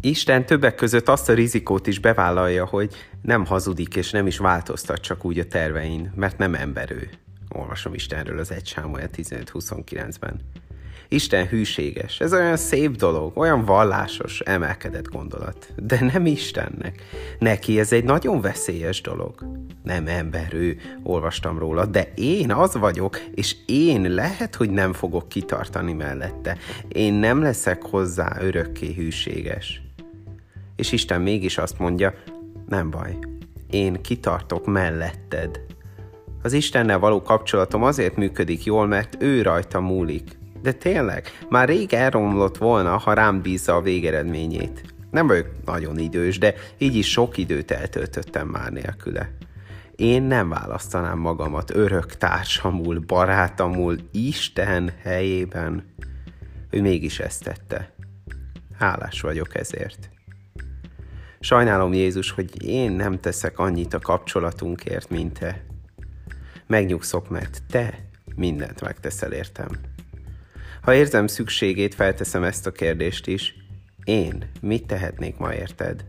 Isten többek között azt a rizikót is bevállalja, hogy nem hazudik és nem is változtat csak úgy a tervein, mert nem ember ő. Olvasom Istenről az 1 Sámuel 15-29-ben. Isten hűséges. Ez olyan szép dolog, olyan vallásos, emelkedett gondolat. De nem Istennek. Neki ez egy nagyon veszélyes dolog. Nem ember ő, olvastam róla, de én az vagyok, és én lehet, hogy nem fogok kitartani mellette. Én nem leszek hozzá örökké hűséges. És Isten mégis azt mondja, nem baj, én kitartok melletted. Az Istennel való kapcsolatom azért működik jól, mert ő rajta múlik. De tényleg, már rég elromlott volna, ha rám bízza a végeredményét. Nem vagyok nagyon idős, de így is sok időt eltöltöttem már nélküle. Én nem választanám magamat örök társamul, barátamul, Isten helyében. Ő mégis ezt tette. Hálás vagyok ezért. Sajnálom, Jézus, hogy én nem teszek annyit a kapcsolatunkért, mint te. Megnyugszok, mert te mindent megteszel értem. Ha érzem szükségét, felteszem ezt a kérdést is. Én mit tehetnék ma érted?